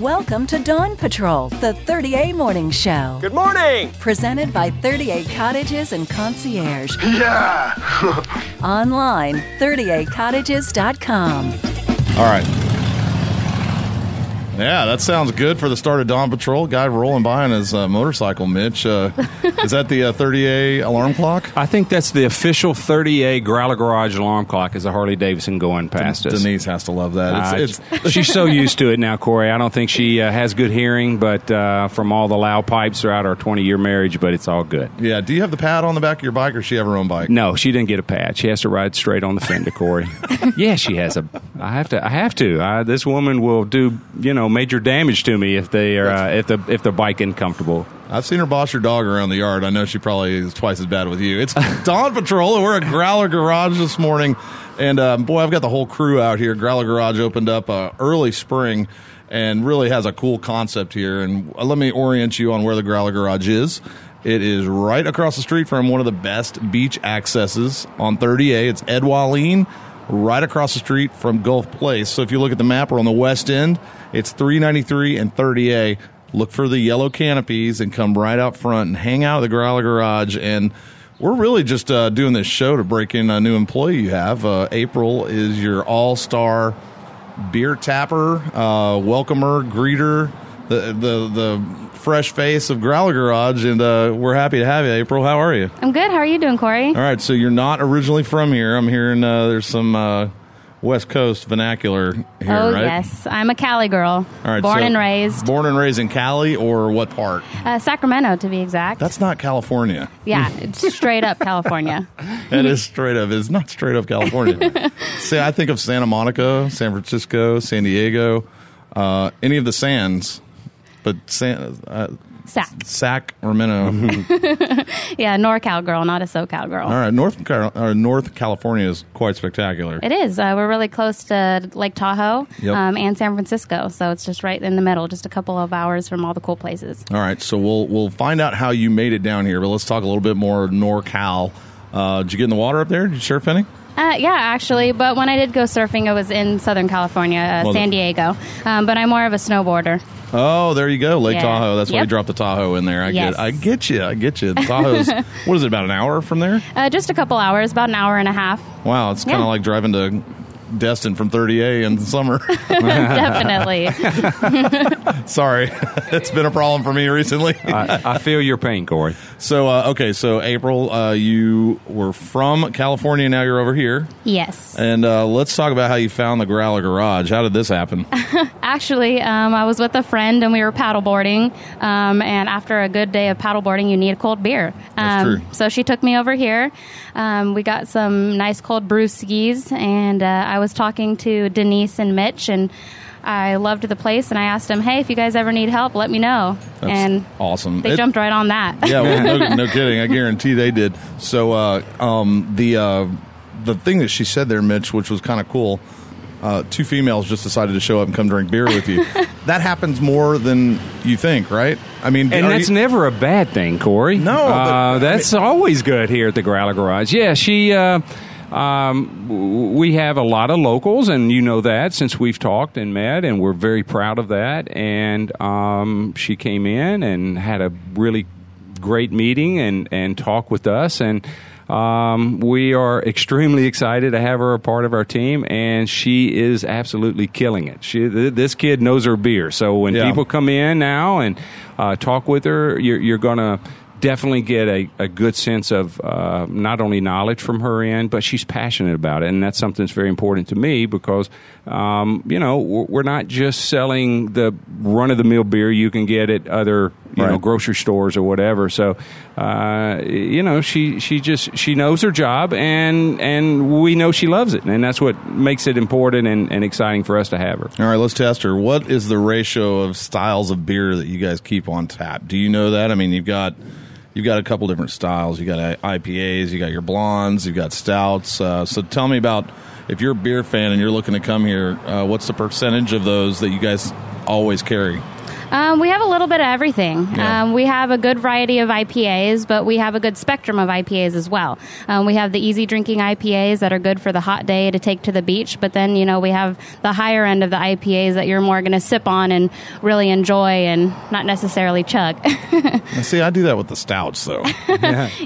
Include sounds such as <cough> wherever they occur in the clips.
Welcome to Dawn Patrol, the 30A Morning Show. Good morning. Presented by 30A Cottages and Concierge. Yeah. <laughs> Online, 30acottages.com. All right. Yeah, that sounds good for the start of Dawn Patrol. Guy rolling by on his uh, motorcycle, Mitch. Uh, <laughs> is that the uh, 30A alarm clock? I think that's the official 30A Growler Garage alarm clock is a Harley Davidson going past us. Denise has to love that. It's, Uh, it's, <laughs> she's so used to it now, Corey. I don't think she uh, has good hearing, but uh, from all the loud pipes throughout our 20 year marriage, but it's all good. yeah. Do you have the pad on the back of your bike, or she have her own bike? No, she didn't get a pad. She has to ride straight on the fender, Corey. <laughs> yeah, she has a. I have to. I have to. I, this woman will do you know major damage to me if they are uh, if the if the bike isn't comfortable. I've seen her boss your dog around the yard. I know she probably is twice as bad with you. It's <laughs> Dawn Patrol, and we're at Growler Garage this morning. And um, boy, I've got the whole crew out here. Growler Garage opened up uh, early spring and really has a cool concept here. And uh, let me orient you on where the Growler Garage is. It is right across the street from one of the best beach accesses on 30A. It's Ed Walline, right across the street from Gulf Place. So if you look at the map, we're on the west end. It's 393 and 30A look for the yellow canopies and come right out front and hang out at the Growler Garage. And we're really just uh, doing this show to break in a new employee you have. Uh, April is your all star beer tapper, uh, welcomer, greeter, the, the, the fresh face of Growler Garage. And uh, we're happy to have you, April. How are you? I'm good. How are you doing, Corey? All right, so you're not originally from here. I'm hearing uh, there's some uh, West Coast vernacular here, oh, right? yes. I'm a Cali girl. All right, Born so and raised. Born and raised in Cali, or what part? Uh, Sacramento, to be exact. That's not California. yeah, it's straight up California. <laughs> That is straight up. It's not straight up California. <laughs> See, I think of Santa Monica, San Francisco, San Diego, uh, any of the sands, but San, uh, Sac. Sacramento. <laughs> Yeah, NorCal girl, not a SoCal girl. All right, North Car- uh, North California is quite spectacular. It is. Uh, we're really close to Lake Tahoe Yep. um, and San Francisco, so it's just right in the middle, just a couple of hours from all the cool places. All right, so we'll we'll find out how you made it down here, but let's talk a little bit more NorCal. Uh, did you get in the water up there? Did you surf any? Uh, yeah, actually, but when I did go surfing, it was in Southern California, uh, Well, San Diego. Um, but I'm more of a snowboarder. Oh, there you go, Lake Yeah. Tahoe. That's why you dropped the Tahoe in there. I Yes. get, I get you, I get you. <laughs> Tahoe's what is it? About an hour from there? Uh, just a couple hours, about an hour and a half. Wow, it's kind of Yeah. like driving to Destin from 30A in the summer. <laughs> <laughs> Definitely. <laughs> Sorry, it's been a problem for me recently. I, I feel your pain, Corey. so, uh, okay, so April, uh, you were from California, now you're over here, yes. and uh, let's talk about how you found the Growler Garage. How did this happen? Actually, um, I was with a friend and we were paddleboarding. Um, and after a good day of paddleboarding, you need a cold beer. That's Um, true. So she took me over here. Um, we got some nice cold brewskis, and uh, I was talking to Denise and Mitch, and I loved the place. And I asked them, "Hey, if you guys ever need help, let me know." That's and awesome. they It- jumped right on that. yeah, well, no, <laughs> no kidding. I guarantee they did. So, uh, um, the uh, the thing that she said there, Mitch, which was kind of cool. Uh, two females just decided to show up and come drink beer with you. <laughs> that happens more than you think, right? I mean, And that's you- never a bad thing, Corey. No, but, I uh, that's always good here at the Growler Garage. Yeah, she. Um, we have a lot of locals, and you know that since we've talked and met, and we're very proud of that. And um, she came in and had a really great meeting and and talk with us and. Um, we are extremely excited to have her a part of our team, and she is absolutely killing it. She, th- this kid knows her beer, so when Yeah. people come in now and uh, talk with her, you're, you're going to definitely get a, a good sense of uh, not only knowledge from her end, but she's passionate about it, and that's something that's very important to me because um, you know we're not just selling the run of the mill beer you can get at other you know grocery stores or whatever. So uh, you know she she just she knows her job, and and we know she loves it, and that's what makes it important and, and exciting for us to have her. All right, let's test her. What is the ratio of styles of beer that you guys keep on tap? Do you know that? I mean, you've got you've got a couple different styles. You got IPAs, you got your blondes, you've got stouts. Uh, so tell me about if you're a beer fan and you're looking to come here. Uh, what's the percentage of those that you guys always carry? Um, we have a little bit of everything. Yeah. Um, we have a good variety of IPAs, but we have a good spectrum of IPAs as well. Um, we have the easy drinking IPAs that are good for the hot day to take to the beach, but then, you know, we have the higher end of the IPAs that you're more going to sip on and really enjoy and not necessarily chug. <laughs> See, I do that with the stouts, though. <laughs>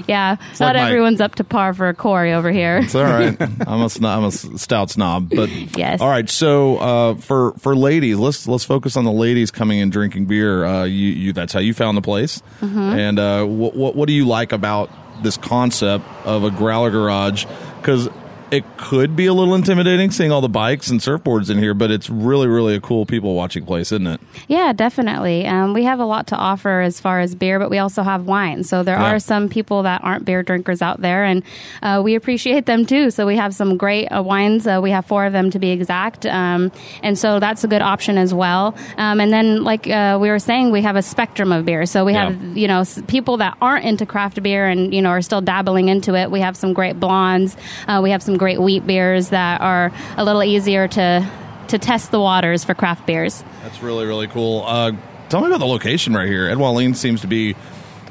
yeah, like not my- everyone's up to par for a Corey over here. It's all right. <laughs> I'm a snob, I'm a s- stout snob, but Yes. All right. So uh, for for ladies, let's let's focus on the ladies coming and drinking beer. Uh, you, you that's how you found the place. Mm-hmm. And uh, what, what what do you like about this concept of a growler garage? Because it could be a little intimidating seeing all the bikes and surfboards in here, but it's really really a cool people watching place, isn't it? Yeah, definitely. Um, we have a lot to offer as far as beer, but we also have wine. So there Yeah. are some people that aren't beer drinkers out there, and uh, we appreciate them too. So we have some great uh, wines. Uh, we have four of them to be exact, um, and so that's a good option as well. Um, and then, like uh, we were saying, we have a spectrum of beer. So we Yeah. have you know s- people that aren't into craft beer and you know are still dabbling into it. We have some great blondes. Uh, we have some great wheat beers that are a little easier to to test the waters for craft beers. That's really really cool. Uh, tell me about the location right here. Ed Walline seems to be.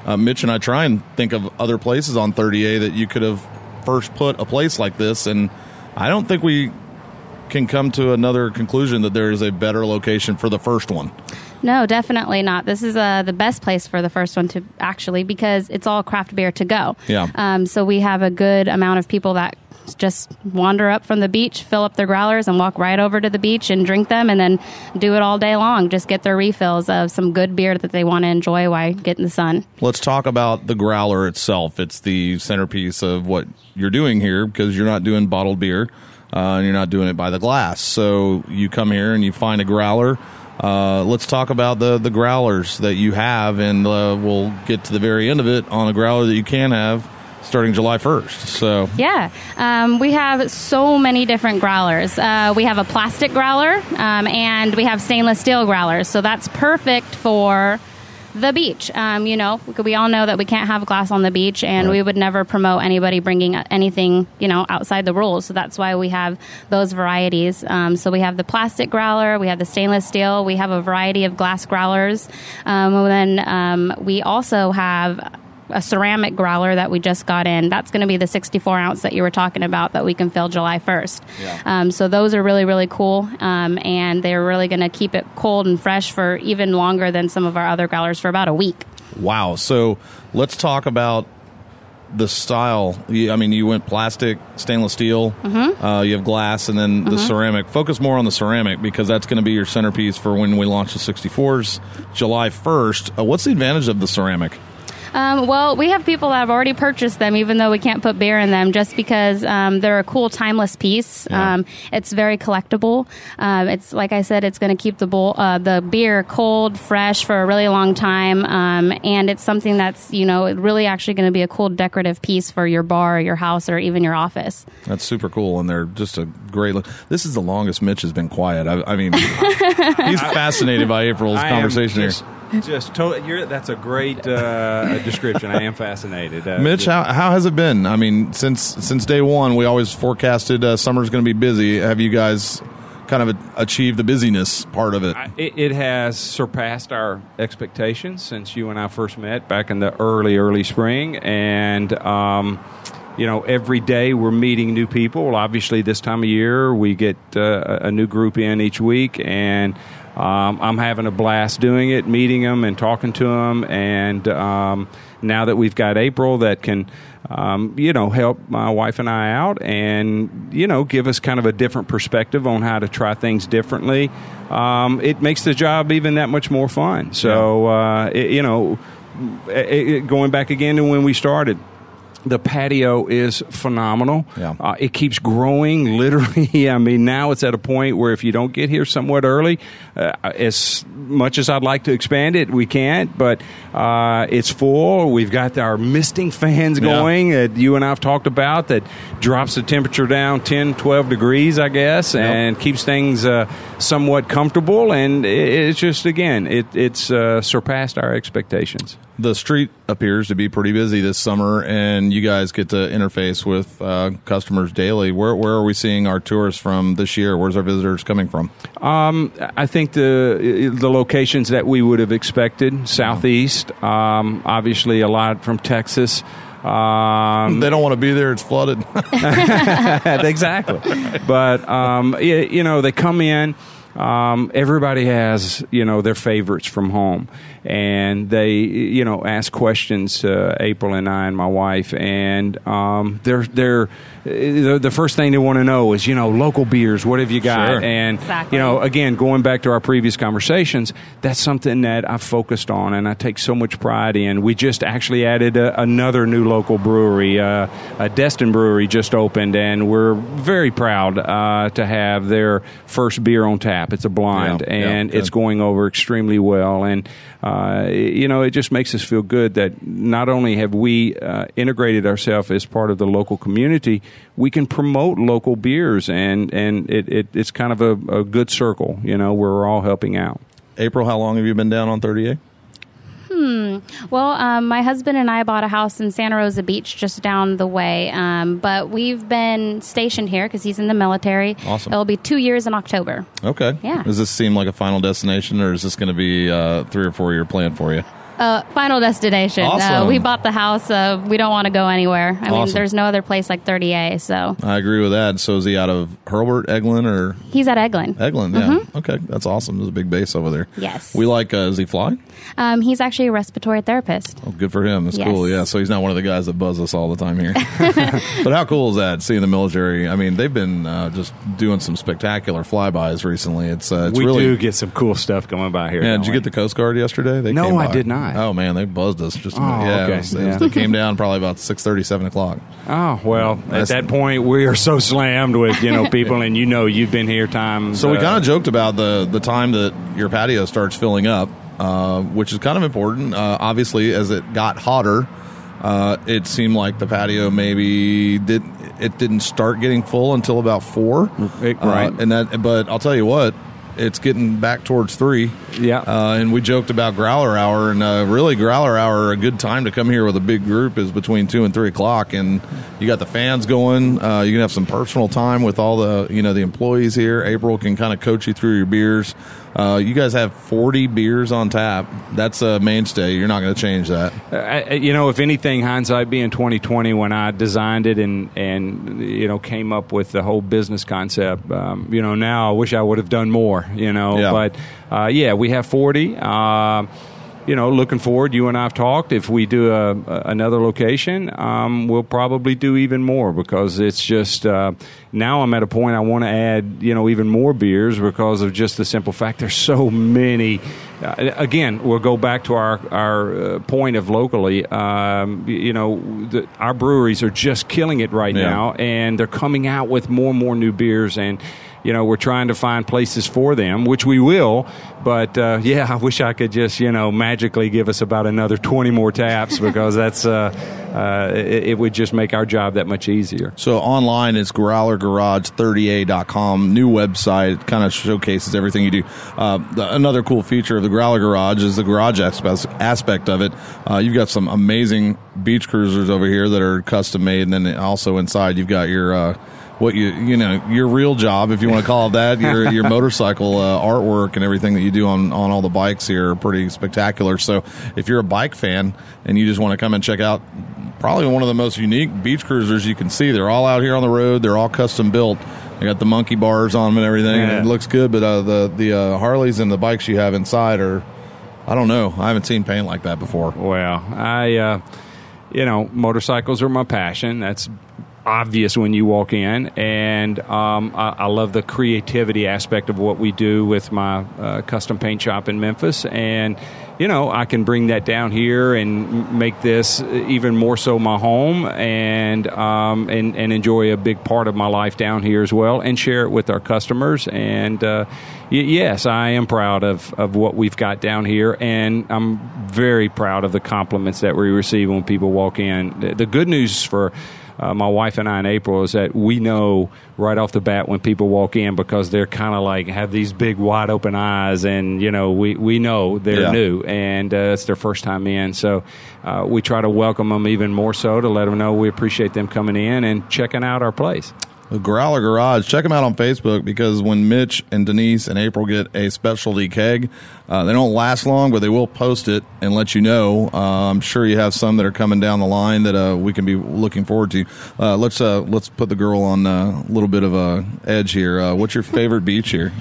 Uh, Mitch and I try and think of other places on 30A that you could have first put a place like this, and I don't think we can come to another conclusion that there is a better location for the first one. No, definitely not. This is uh, the best place for the first one to actually because it's all craft beer to go. Yeah. Um, so we have a good amount of people that just wander up from the beach, fill up their growlers, and walk right over to the beach and drink them, and then do it all day long. Just get their refills of some good beer that they want to enjoy while getting the sun. Let's talk about the growler itself. It's the centerpiece of what you're doing here because you're not doing bottled beer uh, and you're not doing it by the glass. So you come here and you find a growler. Uh, let's talk about the, the growlers that you have, and uh, we'll get to the very end of it on a growler that you can have starting July 1st. So Yeah, um, we have so many different growlers. Uh, we have a plastic growler um, and we have stainless steel growlers. So that's perfect for the beach. Um, you know, we- all know that we can't have glass on the beach, and we would never promote anybody bringing anything, you know, outside the rules. So that's why we have those varieties. Um, so we have the plastic growler, we have the stainless steel, we have a variety of glass growlers, um, and then um, we also have a ceramic growler that we just got in. That's going to be the 64 ounce that you were talking about that we can fill July 1st. Yeah. Um, so those are really, really cool. Um, and they're really going to keep it cold and fresh for even longer than some of our other growlers for about a week. Wow. So let's talk about the style. I mean, you went plastic, stainless steel. Mm-hmm. Uh, you have glass, and then the ceramic. Focus more on the ceramic because that's going to be your centerpiece for when we launch the 64s, July 1st. Uh, what's the advantage of the ceramic? Um, well, we have people that have already purchased them, even though we can't put beer in them, just because um, they're a cool, timeless piece. Yeah. Um, it's very collectible. Um, it's like I said, it's going to keep the bowl, uh, the beer cold, fresh for a really long time, um, and it's something that's you know really actually going to be a cool decorative piece for your bar, or your house, or even your office. That's super cool, and they're just a great look. This is the longest Mitch has been quiet. I, I mean, <laughs> he's fascinated by April's I am conversation just, here. Just to, that's a great uh, description. I am fascinated. Uh, Mitch, how, how has it been? I mean, since since day one, we always forecasted uh, summer's going to be busy. Have you guys kind of achieved the busyness part of it? I- It, it has surpassed our expectations since you and I first met back in the early, early spring. And, um, you know, every day we're meeting new people. Well, Obviously, this time of year, we get uh, a new group in each week. And um, I'm having a blast doing it, meeting them and talking to them. And um, now that we've got April that can, um, you know, help my wife and I out and, you know, give us kind of a different perspective on how to try things differently, um, it makes the job even that much more fun. So, uh, it, you know, it, it- going back again to when we started, the patio is phenomenal. Yeah. Uh, it keeps growing, <laughs> literally. I mean, now it's at a point where if you don't get here somewhat early, uh, as much as I'd like to expand it, we can't. But uh, it's full. We've got our misting fans Yeah. going that you and I've talked about that drops the temperature down 10, 12 degrees, I guess, and keeps things uh, somewhat comfortable, and it, it's just again, it, it's uh, surpassed our expectations. The street appears to be pretty busy this summer, and you guys get to interface with uh, customers daily. Where where are we seeing our tourists from this year? Where's our visitors coming from? Um, I think the the locations that we would have expected, southeast, um, obviously a lot from Texas. Um, they don't want to be there; it's flooded. <laughs> <laughs> exactly, but um, you, you know they come in. Um, everybody has you know their favorites from home, and they you know ask questions to April and I and my wife, and um, they're they're the, the first thing they want to know is you know local beers. What have you got? Sure. And Exactly. you know again going back to our previous conversations, that's something that I've focused on, and I take so much pride in. We just actually added a, another new local brewery, uh, a Destin Brewery just opened, and we're very proud uh, to have their first beer on tap. It's a blind, Yeah, yeah, and it's going over extremely well. And uh, you know, it just makes us feel good that not only have we uh, integrated ourselves as part of the local community, we can promote local beers, and and it, it it's kind of a, a good circle. You know, where we're all helping out. April, how long have you been down on 30A? Well, um, my husband and I bought a house in Santa Rosa Beach, just down the way. Um, but we've been stationed here because he's in the military. Awesome. It'll be two years in October. Okay. Yeah. Does this seem like a final destination, or is this going to be a three or four year plan for you? Uh, final destination. Awesome. Uh, we bought the house. Uh, we don't want to go anywhere. I mean, there's no other place like 30A. So I agree with that. So is he out of Hurlburt, Eglin, or he's at Eglin. Eglin? Yeah. Okay, that's awesome. There's a big base over there. Yes. We like. Uh, does he fly? Um, he's actually a respiratory therapist. Oh, good for him. That's Yes. cool. Yeah. So he's not one of the guys that buzz us all the time here. <laughs> <laughs> but how cool is that? Seeing the military. I mean, they've been uh, just doing some spectacular flybys recently. It's uh, it's we really. do get some cool stuff coming by here. yeah, did you we? get the Coast Guard yesterday? They No, came I did not. Oh man, they buzzed us just. a Oh, minute. yeah, okay. it was- it was- Yeah. they came down probably about six thirty, seven o'clock. Oh well, at that point we are so slammed with you know <laughs> people, and you know you've been here times. So we uh, kind of joked about the the time that your patio starts filling up, uh, which is kind of important. Uh, obviously, as it got hotter, uh, it seemed like the patio maybe did it didn't start getting full until about four, It- Uh, right. and that. But I'll tell you what. It's getting back towards three. Yeah. Uh, and we joked about Growler Hour, and uh, really, Growler Hour, a good time to come here with a big group is between two and three o'clock, and you got the fans going. Uh, you can have some personal time with all the you know the employees here. April can kind of coach you through your beers. Uh, you guys have forty beers on tap. That's a mainstay. You're not going to change that. I- I- you know, if anything, hindsight being twenty twenty, when I designed it and and you know came up with the whole business concept, um, you know, now I wish I would have done more. You know, Yeah. but uh, yeah, we have forty. Uh, you know, looking forward. You and I have talked. If we do a, a, another location, um, we'll probably do even more because it's just uh, now I'm at a point I want to add, you know, even more beers because of just the simple fact there's so many. Uh, again, we'll go back to our our uh, point of locally. Um, you know, the, our breweries are just killing it right Yeah. now, and they're coming out with more and more new beers and. You know, we're trying to find places for them, which we will. But uh, yeah, I wish I could just you know magically give us about another twenty more taps because that's uh, uh, it, it would just make our job that much easier. So online, it's growlergarage30a.com. New website kind of showcases everything you do. Uh, the, another cool feature of the Growler Garage is the garage aspect, aspect of it. Uh, you've got some amazing beach cruisers over here that are custom made, and then also inside you've got your. What you you know your real job if you want to call it that your <laughs> your motorcycle uh, artwork and everything that you do on on all the bikes here are pretty spectacular. So if you're a bike fan and you just want to come and check out probably one of the most unique beach cruisers you can see they're all out here on the road they're all custom built. They got the monkey bars on them and everything and it looks good but uh, the the uh, harleys and the bikes you have inside are i don't know i haven't seen paint like that before. Well, I, uh, you know, motorcycles are my passion. That's obvious when you walk in, and um, I, I love the creativity aspect of what we do with my uh, custom paint shop in Memphis, and you know, I can bring that down here and make this even more so my home, and um, and and enjoy a big part of my life down here as well, and share it with our customers. And uh, y- yes, I am proud of of what we've got down here, and I'm very proud of the compliments that we receive when people walk in. The, the good news for uh, my wife and I in April is that we know right off the bat when people walk in because they're kind of like have these big wide open eyes and you know we, we know they're Yeah. new and uh, it's their first time in so uh, we try to welcome them even more so to let them know we appreciate them coming in and checking out our place The Growler Garage. Check them out on Facebook because when Mitch and Denise and April get a specialty keg, uh, they don't last long, but they will post it and let you know. Uh, I'm sure you have some that are coming down the line that uh, we can be looking forward to. Uh, let's uh, let's put the girl on uh, a little bit of a edge here. Uh, what's your favorite beach here?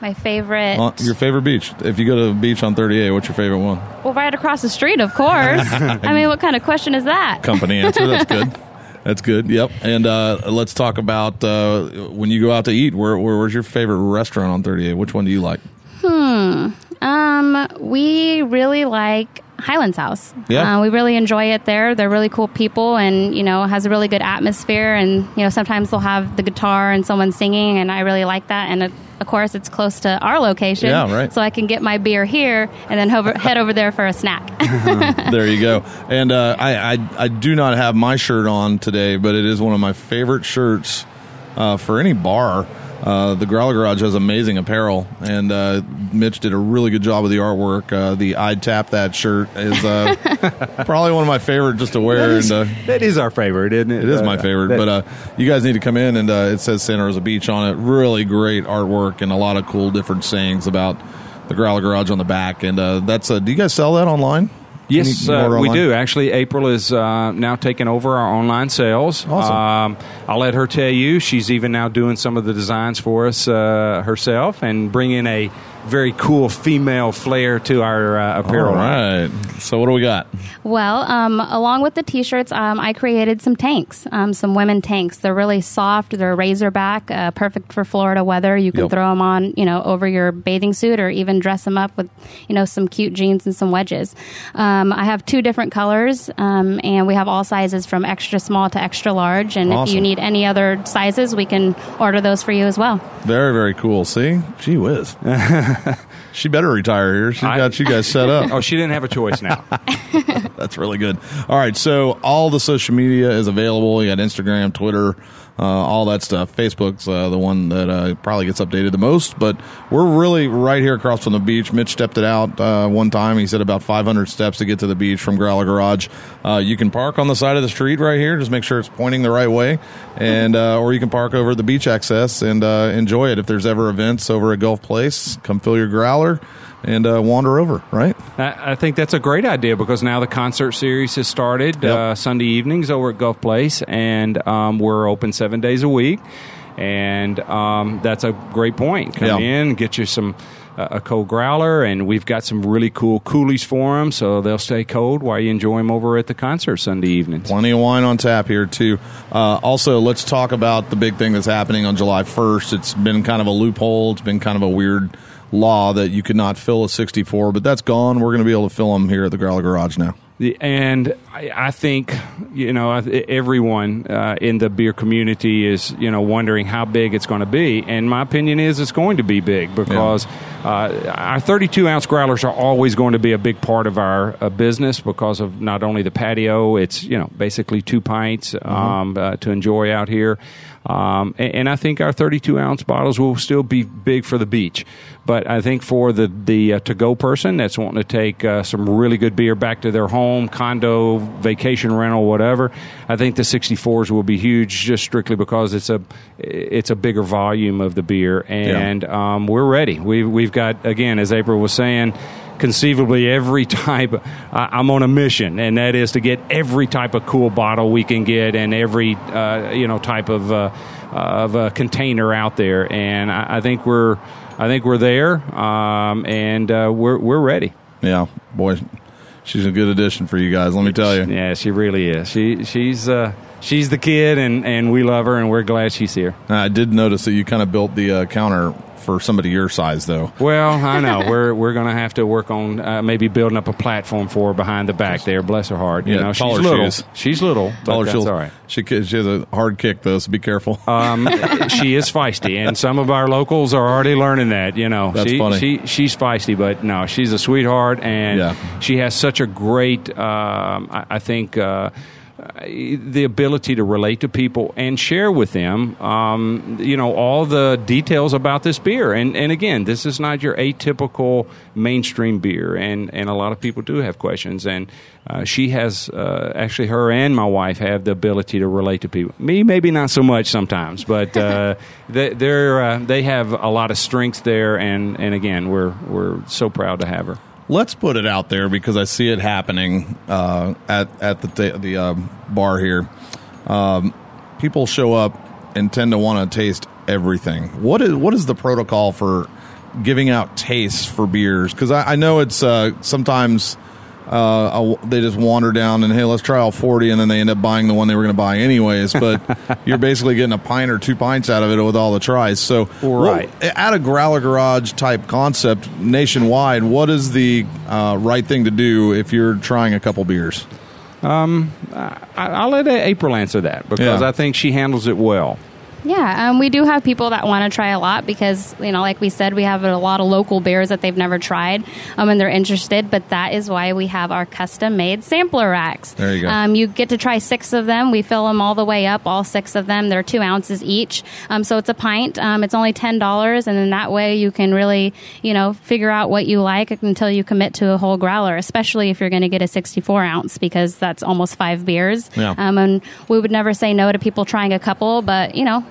My favorite. Uh, your favorite beach? If you go to the beach on 30A, what's your favorite one? well, right across the street, of course. <laughs> I mean, what kind of question is that? company answer. That's good. <laughs> That's good. Yep. And uh, let's talk about uh, when you go out to eat. Where, where where's your favorite restaurant on 30A? Which one do you like? Hmm. Um, we really like Highlands House. Yeah. uh, we really enjoy it there. They're really cool people, and you know, has a really good atmosphere. And you know, sometimes they'll have the guitar and someone singing, and I really like that. And uh, of course, it's close to our location, Yeah, right. So I can get my beer here and then head over there for a snack. <laughs> <laughs> there you go. And uh, I, I I do not have my shirt on today, but it is one of my favorite shirts uh, for any bar. Uh, the Growler Garage has amazing apparel, and uh, Mitch did a really good job with the artwork. Uh, the "I'd tap that" shirt is uh, <laughs> probably one of my favorite just to wear. and uh, that is our favorite isn't it It is my favorite, but uh, you guys need to come in and uh, it says Santa Rosa Beach on it. Really great artwork and a lot of cool different sayings about the Growler Garage on the back. And uh, that's uh, do you guys sell that online? Yes, you- can you uh, we do. Actually, April is uh, now taking over our online sales. Awesome. Um, I'll let her tell you. She's even now doing some of the designs for us uh, herself and bringing a very cool female flair to our uh, apparel. All line. right. So what do we got? Well, um, along with the t-shirts, um, I created some tanks, um, some women tanks. They're really soft. They're razorback, uh, perfect for Florida weather. You can Yep. throw them on, you know, over your bathing suit, or even dress them up with, you know, some cute jeans and some wedges. Um, I have two different colors, um, and we have all sizes from extra small to extra large. And if you need any other sizes, we can order those for you as well. Very very cool. See, gee whiz. <laughs> <laughs> she better retire here. She I- got you guys set up. Oh, she didn't have a choice now. <laughs> That's really good. All right, so all the social media is available. You got Instagram, Twitter, uh, all that stuff. Facebook's uh, the one that uh, probably gets updated the most, but we're really right here across from the beach. Mitch stepped it out uh, one time. He said about 500 steps to get to the beach from Growler Garage. Uh, you can park on the side of the street right here. Just make sure it's pointing the right way, and uh, or you can park over the beach access and enjoy it. If there's ever events over at Gulf Place, come fill your growler and uh, wander over. Right. I, I think that's a great idea because now the concert series has started Yep. uh, Sunday evenings over at Gulf Place, and um, we're open seven days a week. And um, that's a great point. Come Yeah. in, get you some uh, a cold growler, and we've got some really cool coolies for them, so they'll stay cold while you enjoy them over at the concert Sunday evenings. Plenty of wine on tap here too. Uh, also, let's talk about the big thing that's happening on July 1st. It's been kind of a loophole. It's been kind of a weird law that you could not fill a 64, but that's gone. We're going to be able to fill them here at the Growler Garage now. The- And I, I think you know everyone uh, in the beer community is you know wondering how big it's going to be. And my opinion is it's going to be big because uh, our 32 ounce growlers are always going to be a big part of our uh, business because of not only the patio. It's you know basically two pints um, uh, to enjoy out here. Um, and, and I think our 32 ounce bottles will still be big for the beach. But I think for the the uh, to go person that's wanting to take uh, some really good beer back to their home, condo, vacation rental, whatever, I think the 64s will be huge just strictly because it's a it's a bigger volume of the beer, and um, we're ready. We we've got again, as April was saying conceivably every <laughs> type i'm on a mission and that is to get every type of cool bottle we can get and every uh, you know type of uh, of a container out there. And I, I think we're i think we're there um, and uh, we're we're ready. Yeah, boy, she's a good addition for you guys. Let me tell you. yeah she really is she she's uh, she's the kid and and we love her and we're glad she's here I did notice that you kind of built the uh, counter for somebody your size, though. Well, I know <laughs> we're we're to have to work on uh, maybe building up a platform for her behind the back there. Bless her heart. You Yeah, know, she's little. shoes. She's little, Taller that's she'll- all right. She, she has a hard kick, though, so be careful. <laughs> Um, she is feisty, and some of our locals are already learning that. You know, That's she, funny. She she's feisty, but no, she's a sweetheart, and Yeah. she has such a great. Um, I, I think. Uh, the ability to relate to people and share with them, um, you know, all the details about this beer. And and again, this is not your atypical mainstream beer, and and a lot of people do have questions. And uh, she has uh, actually her and my wife have the ability to relate to people. Me, maybe not so much sometimes, but uh, <laughs> they, they're uh, they have a lot of strength there. And and again, we're we're so proud to have her. Let's put it out there because I see it happening uh, at at the the uh, bar here. Um, people show up and tend to want to taste everything. What is what is the protocol for giving out tastes for beers? Because I, I, know it's uh, sometimes uh, they just wander down and hey, let's try all forty, and then they end up buying the one they were going to buy anyways. But <laughs> you're basically getting a pint or two pints out of it with all the tries. So, right what, at a growler garage type concept nationwide, what is the uh, right thing to do if you're trying a couple beers? Um, I, will let April answer that because yeah. I think she handles it well. Yeah, um, we do have people that want to try a lot because, you know, like we said, we have a lot of local beers that they've never tried um, and they're interested. But that is why we have our custom made sampler racks. There you go. Um, you get to try six of them. We fill them all the way up, all six of them. They're two ounces each. Um, so it's a pint. Um, it's only $10. And then that way you can really, you know, figure out what you like until you commit to a whole growler, especially if you're going to get a 64 ounce because that's almost five beers. Yeah. Um, and we would never say no to people trying a couple, but, you know,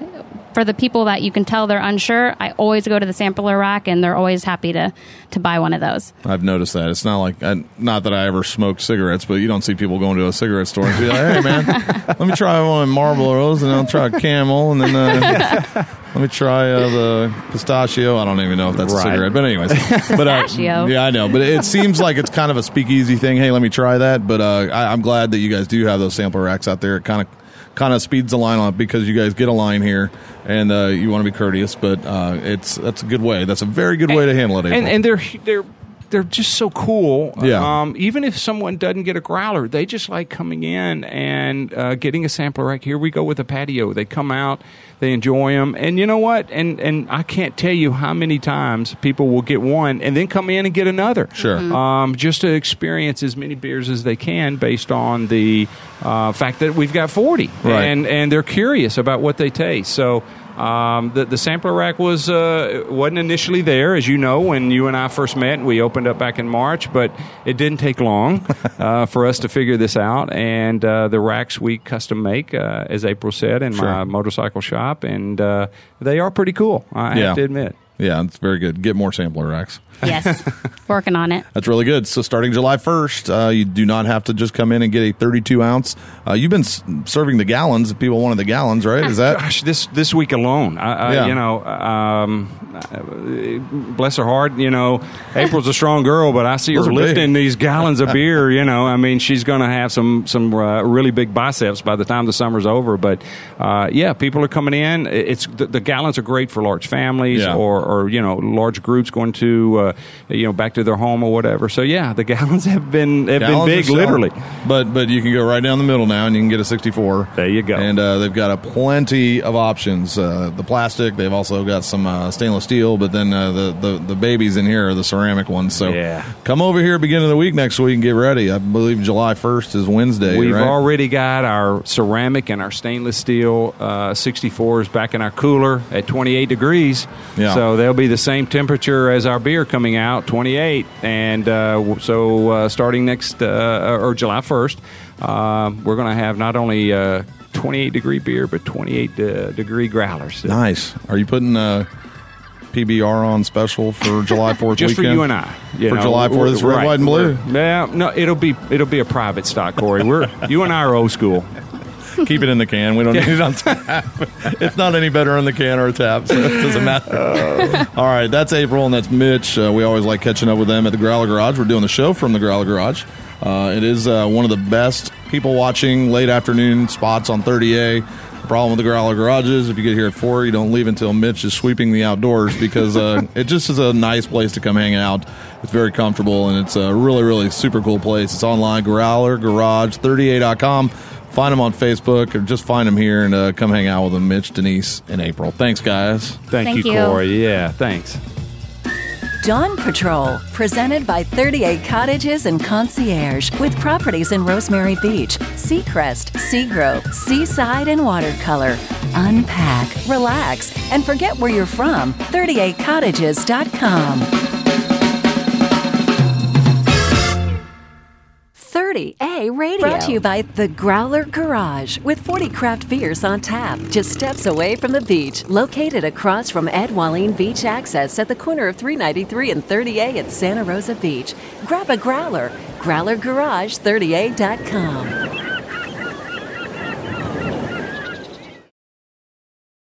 for the people that you can tell they're unsure, I always go to the sampler rack, and they're always happy to to buy one of those. I've noticed that. It's not like I, not that I ever smoked cigarettes, but you don't see people going to a cigarette store and be like, "Hey, man, <laughs> let me try one of Marlboros, and I'll try a Camel, and then uh, <laughs> let me try uh, the pistachio." I don't even know if that's right. a cigarette, but anyways, <laughs> but uh, yeah, I know. But it seems like it's kind of a speakeasy thing. Hey, let me try that. But uh, I, I'm glad that you guys do have those sampler racks out there. It kind of kind of speeds the line it because you guys get a line here and uh, you want to be courteous, but uh, it's that's a good way. That's a very good way to handle it. April. And, and they're they're they're just so cool. Yeah. Um, even if someone doesn't get a growler, they just like coming in and uh, getting a sampler. Like here we go with a patio. They come out, they enjoy them, and you know what? And and I can't tell you how many times people will get one and then come in and get another. Sure. Mm-hmm. Um, just to experience as many beers as they can based on the uh, fact that we've got forty, right. and and they're curious about what they taste. So. Um, the, the sampler rack was uh, wasn't initially there, as you know, when you and I first met. We opened up back in March, but it didn't take long <laughs> uh, for us to figure this out. And uh, the racks we custom make, uh, as April said, in sure. my motorcycle shop, and uh, they are pretty cool. I yeah. have to admit. Yeah, it's very good. Get more sampler racks. Yes, <laughs> working on it. That's really good. So starting July 1st, uh, you do not have to just come in and get a 32 ounce. Uh, you've been s- serving the gallons. If people wanted the gallons, right? Is that? Gosh, this this week alone, I, I, Yeah. you know, um, bless her heart. You know, April's a strong girl, but I see Those her are big. lifting these gallons of <laughs> beer. You know, I mean, she's going to have some some uh, really big biceps by the time the summer's over. But uh, yeah, people are coming in. It's the, the gallons are great for large families Yeah. or or you know large groups going to uh, you know back to their home or whatever. So yeah, the <laughs> gallons have been have Gallons been big, literally. But but you can go right down the middle now, and you can get a 64. There you go. And uh, they've got a plenty of options. Uh, the plastic. They've also got some uh, stainless steel. But then uh, the, the the babies in here are the ceramic ones. So Yeah. come over here beginning of the week next week and get ready. I believe July 1st is Wednesday. We've right? already got our ceramic and our stainless steel uh, 64s back in our cooler at 28 degrees. Yeah. So they'll be the same temperature as our beer coming out, 28. And uh, so uh, starting next uh, or July 1st, uh, we're going to have not only uh, 28 degree beer, but 28 uh, degree growlers. Nice. Are you putting uh, PBR on special for <laughs> July 4th Just for you and I, you For know, July 4th, it's red, right. white, and blue. Yeah, no, it'll be it'll be a private stock, Corey. We're <laughs> you and I are old school. Keep it in the can. We don't <laughs> need it on tap. <laughs> it's not any better in the can or tap, so it doesn't <laughs> matter. All right, that's April and that's Mitch. Uh, we always like catching up with them at the Growler Garage. We're doing the show from the Growler Garage. Uh, it is uh, one of the best people watching late afternoon spots on 30A. The problem with the Growler Garage is if you get here at 4, you don't leave until Mitch is sweeping the outdoors because uh, it just is a nice place to come hang out. It's very comfortable and it's a really, really super cool place. It's online, Growler growlergarage30a.com. Find them on Facebook or just find them here and uh, come hang out with them, Mitch, Denise, and April. Thanks, guys. Thank, Thank you, you. Corey. Yeah, thanks. Dawn Patrol, presented by 30A Cottages and Concierge, with properties in Rosemary Beach, Seacrest, Seagrove, Seaside, and Watercolor. Unpack, relax, and forget where you're from. 30acottages.com. 30A Radio. Brought to you by The Growler Garage with 40 craft beers on tap, just steps away from the beach. Located across from Ed Walline Beach Access at the corner of 393 and 30A at Santa Rosa Beach. Grab a growler. GrowlerGarage30A.com.